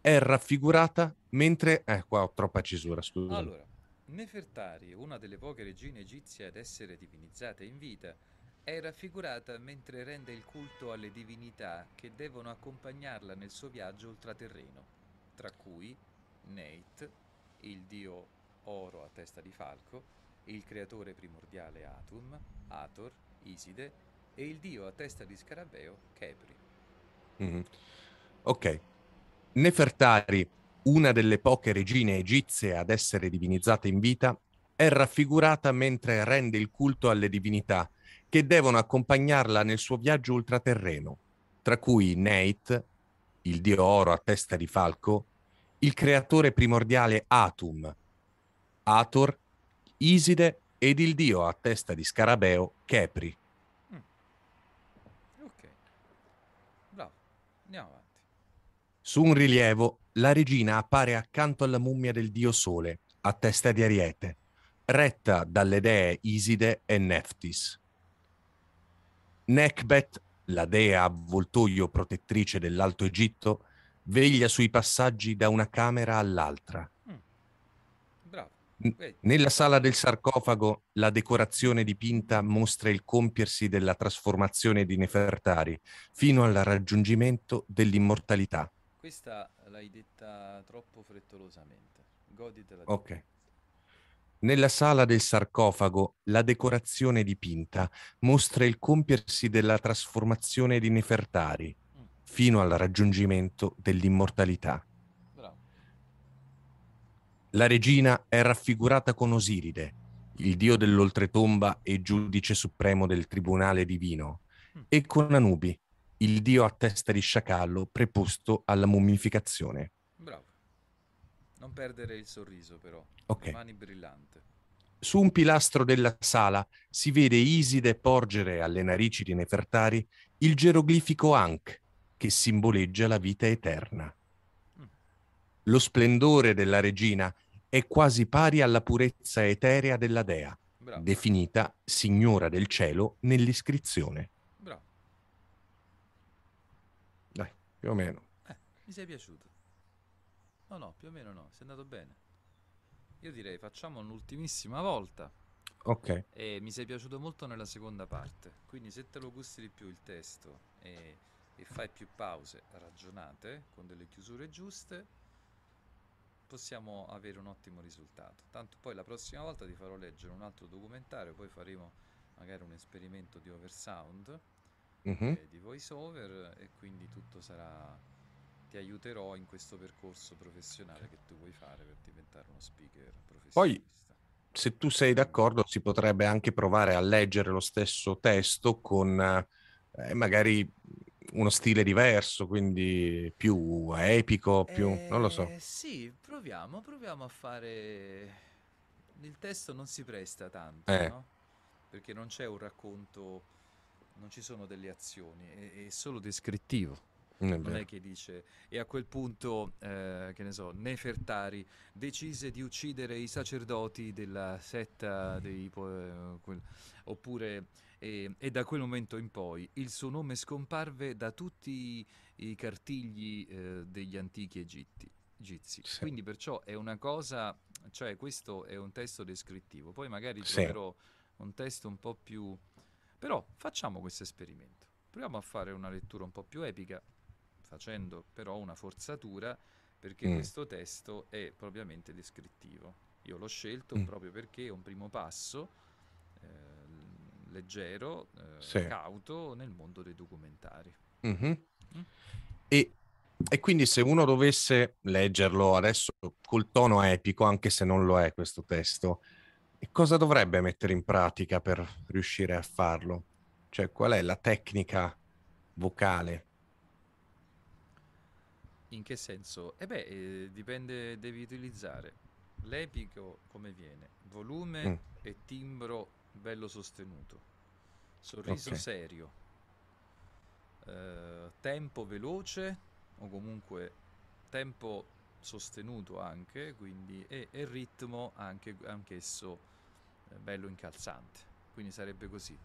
è raffigurata mentre... Eh, qua ho troppa cisura, scusa. Allora, Nefertari, una delle poche regine egizie ad essere divinizzata in vita, è raffigurata mentre rende il culto alle divinità che devono accompagnarla nel suo viaggio ultraterreno, tra cui Nate, il dio oro a testa di falco, il creatore primordiale Atum, Ator, Iside e il dio a testa di scarabeo Kepri. Mm-hmm. Ok. Nefertari, una delle poche regine egizie ad essere divinizzata in vita, è raffigurata mentre rende il culto alle divinità che devono accompagnarla nel suo viaggio ultraterreno, tra cui Nate, il dio oro a testa di falco, il creatore primordiale Atum, Ator, Iside ed il dio a testa di scarabeo Kepri. Mm. Ok, bravo, andiamo avanti. Su un rilievo, la regina appare accanto alla mummia del dio Sole, a testa di Ariete, retta dalle dee Iside e Neftis. Nekbet, la dea avvoltoio protettrice dell'Alto Egitto, veglia sui passaggi da una camera all'altra. Mm. Nella sala del sarcofago la decorazione dipinta mostra il compiersi della trasformazione di Nefertari fino al raggiungimento dell'immortalità. Questa l'hai detta troppo frettolosamente. Goditela. Ok. Nella sala del sarcofago la decorazione dipinta mostra il compiersi della trasformazione di Nefertari Mm. fino al raggiungimento dell'immortalità. Bravo. La regina è raffigurata con Osiride, il dio dell'oltretomba e giudice supremo del tribunale divino, Mm. e con Anubi, il dio a testa di sciacallo preposto alla mummificazione. Bravo. Non perdere il sorriso però. Ok. Rimani brillante. Su un pilastro della sala si vede Iside porgere alle narici di Nefertari il geroglifico Ankh, che simboleggia la vita eterna. Mm. Lo splendore della regina è quasi pari alla purezza eterea della dea, Bravo. definita Signora del Cielo nell'iscrizione. Bravo. Dai, più o meno. Eh, mi sei piaciuto. No, no, più o meno no, sei andato bene. Io direi facciamo un'ultimissima volta. Ok. E mi sei piaciuto molto nella seconda parte. Quindi se te lo gusti di più il testo e, e fai più pause ragionate con delle chiusure giuste, possiamo avere un ottimo risultato. Tanto poi la prossima volta ti farò leggere un altro documentario, poi faremo magari un esperimento di oversound, Mhm. eh, di voice over e quindi tutto sarà ti aiuterò in questo percorso professionale che tu vuoi fare per diventare uno speaker professionista. Se tu sei d'accordo, si potrebbe anche provare a leggere lo stesso testo con eh, magari uno stile diverso, quindi più epico, più... non lo so. Eh, Sì, proviamo, proviamo a fare... Il testo non si presta tanto, Eh. no? Perché non c'è un racconto, non ci sono delle azioni, è, è solo descrittivo. Non vero. è che dice, e a quel punto, eh, che ne so, Nefertari decise di uccidere i sacerdoti della setta dei... po- eh, quel- oppure, e, e da quel momento in poi il suo nome scomparve da tutti i cartigli eh, degli antichi Egitti, egizi. Sì. Quindi perciò è una cosa, cioè questo è un testo descrittivo, poi magari Sì. troverò un testo un po' più... Però facciamo questo esperimento. Proviamo a fare una lettura un po' più epica, facendo però una forzatura, perché Mm. questo testo è propriamente descrittivo. Io l'ho scelto Mm. proprio perché è un primo passo eh, leggero, eh, Sì. cauto nel mondo dei documentari. Mhm. Mm. E, e quindi se uno dovesse leggerlo adesso col tono epico, anche se non lo è questo testo, cosa dovrebbe mettere in pratica per riuscire a farlo? Cioè, qual è la tecnica vocale? In che senso? E beh, eh, dipende, devi utilizzare l'epico come viene, volume Mm. e timbro bello sostenuto, sorriso Ok. serio, eh, tempo veloce o comunque tempo sostenuto anche, quindi e, e ritmo anche, anch'esso eh, bello incalzante, quindi sarebbe così.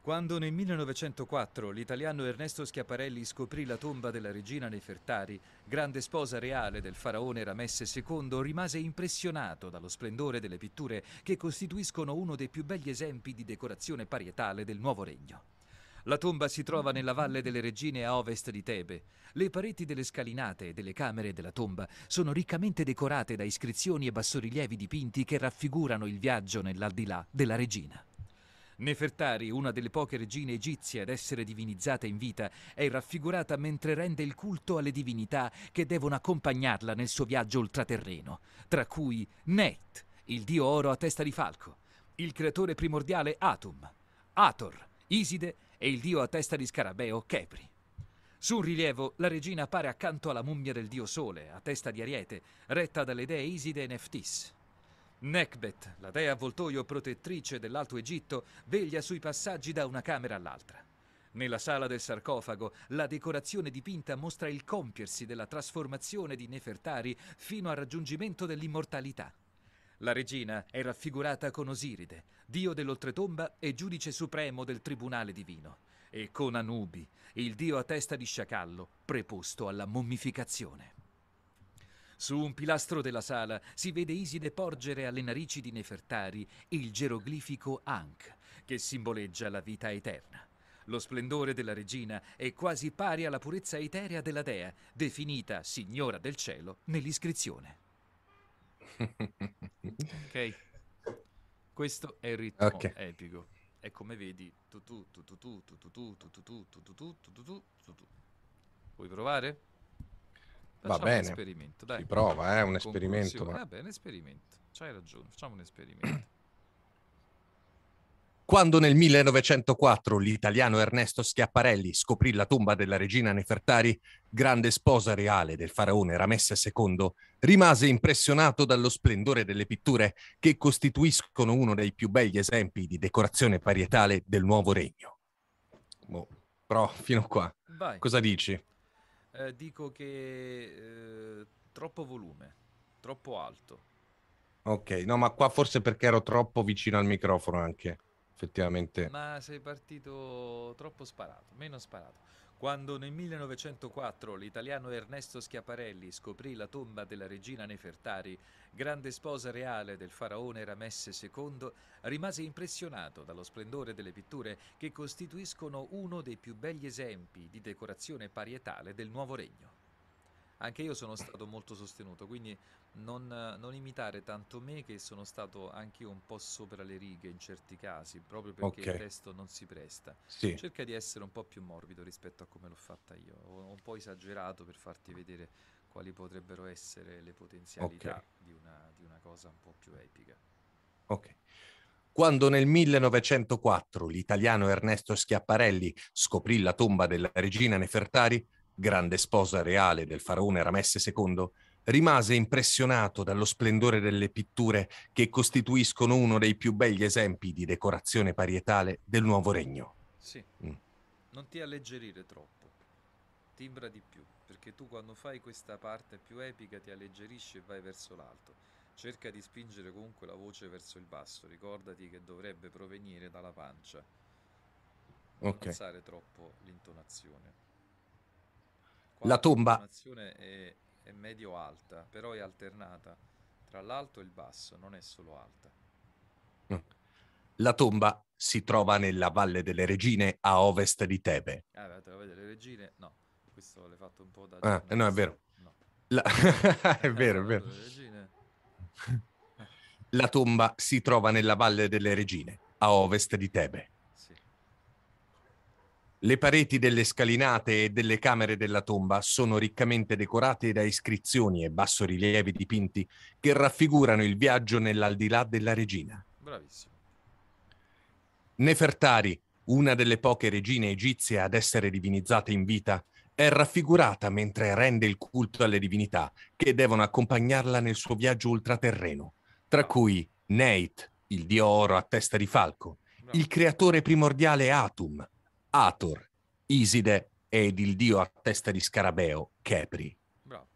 Quando nel 1904 l'italiano Ernesto Schiaparelli scoprì la tomba della regina Nefertari, grande sposa reale del faraone Ramesse II, rimase impressionato dallo splendore delle pitture che costituiscono uno dei più begli esempi di decorazione parietale del nuovo regno. La tomba si trova nella Valle delle Regine a ovest di Tebe. Le pareti delle scalinate e delle camere della tomba sono riccamente decorate da iscrizioni e bassorilievi dipinti che raffigurano il viaggio nell'aldilà della regina. Nefertari, una delle poche regine egizie ad essere divinizzata in vita, è raffigurata mentre rende il culto alle divinità che devono accompagnarla nel suo viaggio ultraterreno, tra cui Neit, il dio oro a testa di falco, il creatore primordiale Atum, Ator, Iside e il dio a testa di scarabeo Kepri. Su un rilievo, la regina appare accanto alla mummia del dio Sole, a testa di Ariete, retta dalle dee Iside e Neftis. Nekbet, la dea avvoltoio protettrice dell'Alto Egitto, veglia sui passaggi da una camera all'altra. Nella sala del sarcofago, la decorazione dipinta mostra il compiersi della trasformazione di Nefertari fino al raggiungimento dell'immortalità. La regina è raffigurata con Osiride, dio dell'oltretomba e giudice supremo del tribunale divino, e con Anubi, il dio a testa di sciacallo, preposto alla mummificazione. Su un pilastro della sala si vede Iside porgere alle narici di Nefertari il geroglifico Ankh, che simboleggia la vita eterna. Lo splendore della regina è quasi pari alla purezza eterea della dea, definita signora del cielo nell'iscrizione. Ok? Questo è il ritmo okay. epico. E come vedi, tu tu tu tu tu tu tu tu tu tu tu tu tu tu tu tu tu Vuoi provare? Va bene. un esperimento, dai. Si prova, è eh, un esperimento. Ma... Vabbè, un esperimento. C'hai ragione, facciamo un esperimento. Quando nel 1904 l'italiano Ernesto Schiaparelli scoprì la tomba della regina Nefertari, grande sposa reale del faraone Ramesse II, rimase impressionato dallo splendore delle pitture che costituiscono uno dei più begli esempi di decorazione parietale del nuovo regno. Boh, però fino qua. Vai. Cosa dici? Eh, dico che eh, troppo volume, troppo alto. Ok, no, ma qua forse perché ero troppo vicino al microfono anche, effettivamente. Ma sei partito troppo sparato, meno sparato. Quando nel 1904 l'italiano Ernesto Schiaparelli scoprì la tomba della regina Nefertari, grande sposa reale del faraone Ramesse II, rimase impressionato dallo splendore delle pitture che costituiscono uno dei più begli esempi di decorazione parietale del nuovo regno. Anche io sono stato molto sostenuto, quindi non, non imitare tanto me che sono stato anche io un po' sopra le righe in certi casi, proprio perché okay. il testo non si presta. Sì. Cerca di essere un po' più morbido rispetto a come l'ho fatta io, ho un po' esagerato per farti vedere quali potrebbero essere le potenzialità okay. di, una, di una cosa un po' più epica. Ok. Quando nel 1904 l'italiano Ernesto Schiaparelli scoprì la tomba della regina Nefertari, grande sposa reale del faraone Ramesse II, rimase impressionato dallo splendore delle pitture che costituiscono uno dei più begli esempi di decorazione parietale del nuovo regno. Sì, mm. non ti alleggerire troppo, timbra di più, perché tu quando fai questa parte più epica ti alleggerisci e vai verso l'alto. Cerca di spingere comunque la voce verso il basso, ricordati che dovrebbe provenire dalla pancia. Non okay. alzare troppo l'intonazione. La tomba. È, è medio-alta, però è alternata tra l'alto e il basso, non è solo alta. Mm. La tomba si trova nella Valle delle Regine a ovest di Tebe. Ah, la Valle delle Regine? No, questo l'hai fatto un po' da... Ah, no, è vero. No. La... è vero, è vero. La tomba si trova nella Valle delle Regine, a ovest di Tebe. Le pareti delle scalinate e delle camere della tomba sono riccamente decorate da iscrizioni e bassorilievi dipinti che raffigurano il viaggio nell'aldilà della regina. Bravissimo. Nefertari, una delle poche regine egizie ad essere divinizzate in vita, è raffigurata mentre rende il culto alle divinità che devono accompagnarla nel suo viaggio ultraterreno, tra cui Neit, il dio oro a testa di falco, il creatore primordiale Atum, Ator, Iside ed il dio a testa di scarabeo, Kepri. Bravo.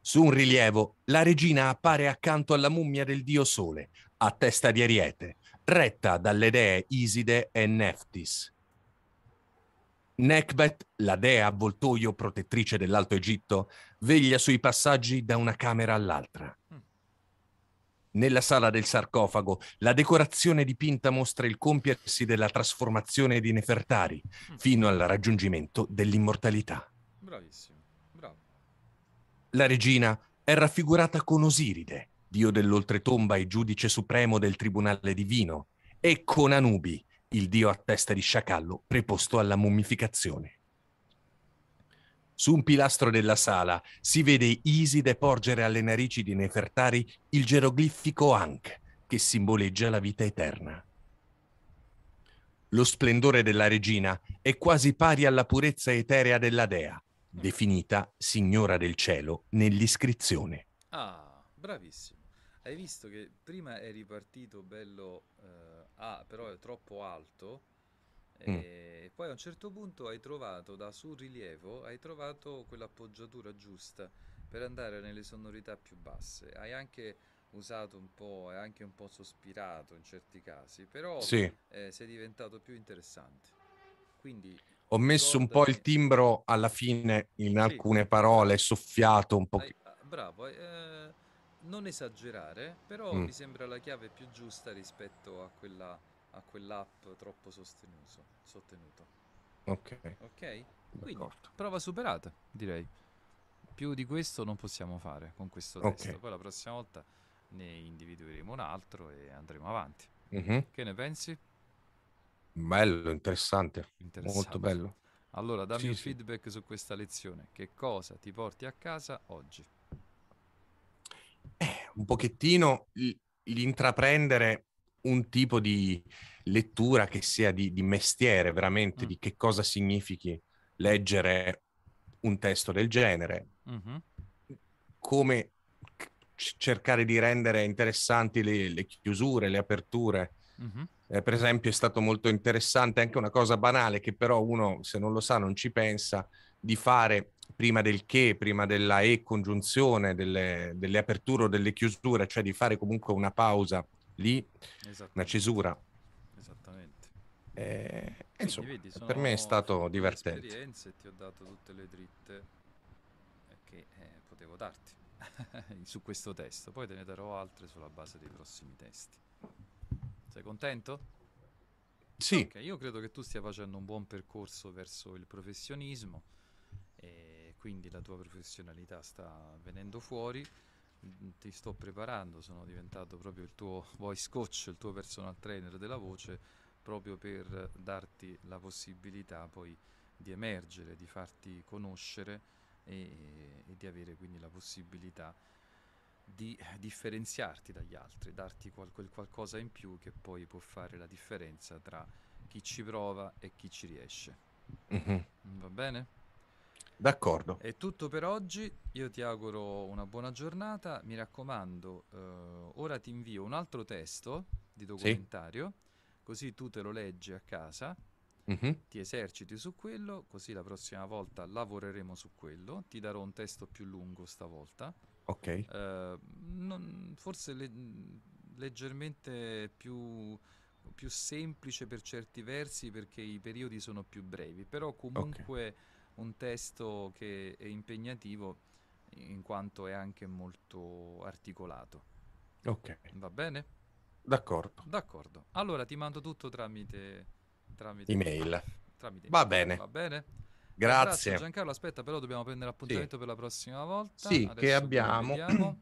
Su un rilievo, la regina appare accanto alla mummia del dio Sole, a testa di Ariete, retta dalle dee Iside e Neftis. Nekbet, la dea avvoltoio protettrice dell'Alto Egitto, veglia sui passaggi da una camera all'altra. Nella sala del sarcofago, la decorazione dipinta mostra il compiersi della trasformazione di Nefertari fino al raggiungimento dell'immortalità. Bravissimo, bravo. La regina è raffigurata con Osiride, dio dell'oltretomba e giudice supremo del tribunale divino, e con Anubi, il dio a testa di sciacallo preposto alla mummificazione. Su un pilastro della sala si vede Iside porgere alle narici di Nefertari il geroglifico Ankh, che simboleggia la vita eterna. Lo splendore della regina è quasi pari alla purezza eterea della dea, definita Signora del Cielo nell'iscrizione. Ah, bravissimo. Hai visto che prima è ripartito bello, eh, ah, però è troppo alto, Mm. e poi a un certo punto hai trovato da sul rilievo, hai trovato quell'appoggiatura giusta per andare nelle sonorità più basse. Hai anche usato un po', hai anche un po' sospirato in certi casi, però Sì, eh, sei diventato più interessante. Quindi ho messo un po' il timbro alla fine in alcune parole, soffiato un po'. Ah, bravo, eh, non esagerare, però Mm, mi sembra la chiave più giusta rispetto a quella, a quell'app troppo sostenuto, sostenuto. ok, Ok? Quindi, d'accordo. prova superata, direi. Più di questo non possiamo fare con questo Ok. testo. Poi la prossima volta ne individueremo un altro e andremo avanti. Mhm. Che ne pensi? Bello, interessante, molto Interessante. bello. Allora, dammi Sì, un sì. feedback su questa lezione. Che cosa ti porti a casa oggi? Eh, un pochettino l'intraprendere un tipo di lettura che sia di, di mestiere, veramente, Mm. di che cosa significhi leggere un testo del genere, Mhm. come c- cercare di rendere interessanti le, le chiusure, le aperture. Mhm. Eh, per esempio, è stato molto interessante anche una cosa banale che però uno, se non lo sa, non ci pensa, di fare prima del che, prima della e congiunzione, delle, delle aperture o delle chiusure, cioè di fare comunque una pausa lì, una cesura. Esattamente. Eh, insomma, vedi, per me è stato divertente. esperienze e ti ho dato tutte le dritte che eh, potevo darti su questo testo. Poi te ne darò altre sulla base dei prossimi testi. Sei contento? Sì, Ok, io credo che tu stia facendo un buon percorso verso il professionismo e quindi la tua professionalità sta venendo fuori. Mm, Ti sto preparando, sono diventato proprio il tuo voice coach, il tuo personal trainer della voce, proprio per darti la possibilità poi di emergere, di farti conoscere e, e di avere quindi la possibilità di differenziarti dagli altri, darti qual- quel qualcosa in più che poi può fare la differenza tra chi ci prova e chi ci riesce. mhm, Va bene? D'accordo. È tutto per oggi, io ti auguro una buona giornata, mi raccomando, eh, ora ti invio un altro testo di documentario, così tu te lo leggi a casa, Mhm, ti eserciti su quello, così la prossima volta lavoreremo su quello, ti darò un testo più lungo stavolta, Ok, eh, non- forse le- leggermente più, più semplice per certi versi perché i periodi sono più brevi, però comunque un testo che è impegnativo in quanto è anche molto articolato. ok, Va bene? d'accordo. D'accordo. Allora ti mando tutto tramite, tramite Email. Tramite Va email. bene. Va bene? Grazie. Giancarlo, aspetta, però dobbiamo prendere appuntamento per la prossima volta. Sì, che Adesso dove abbiamo?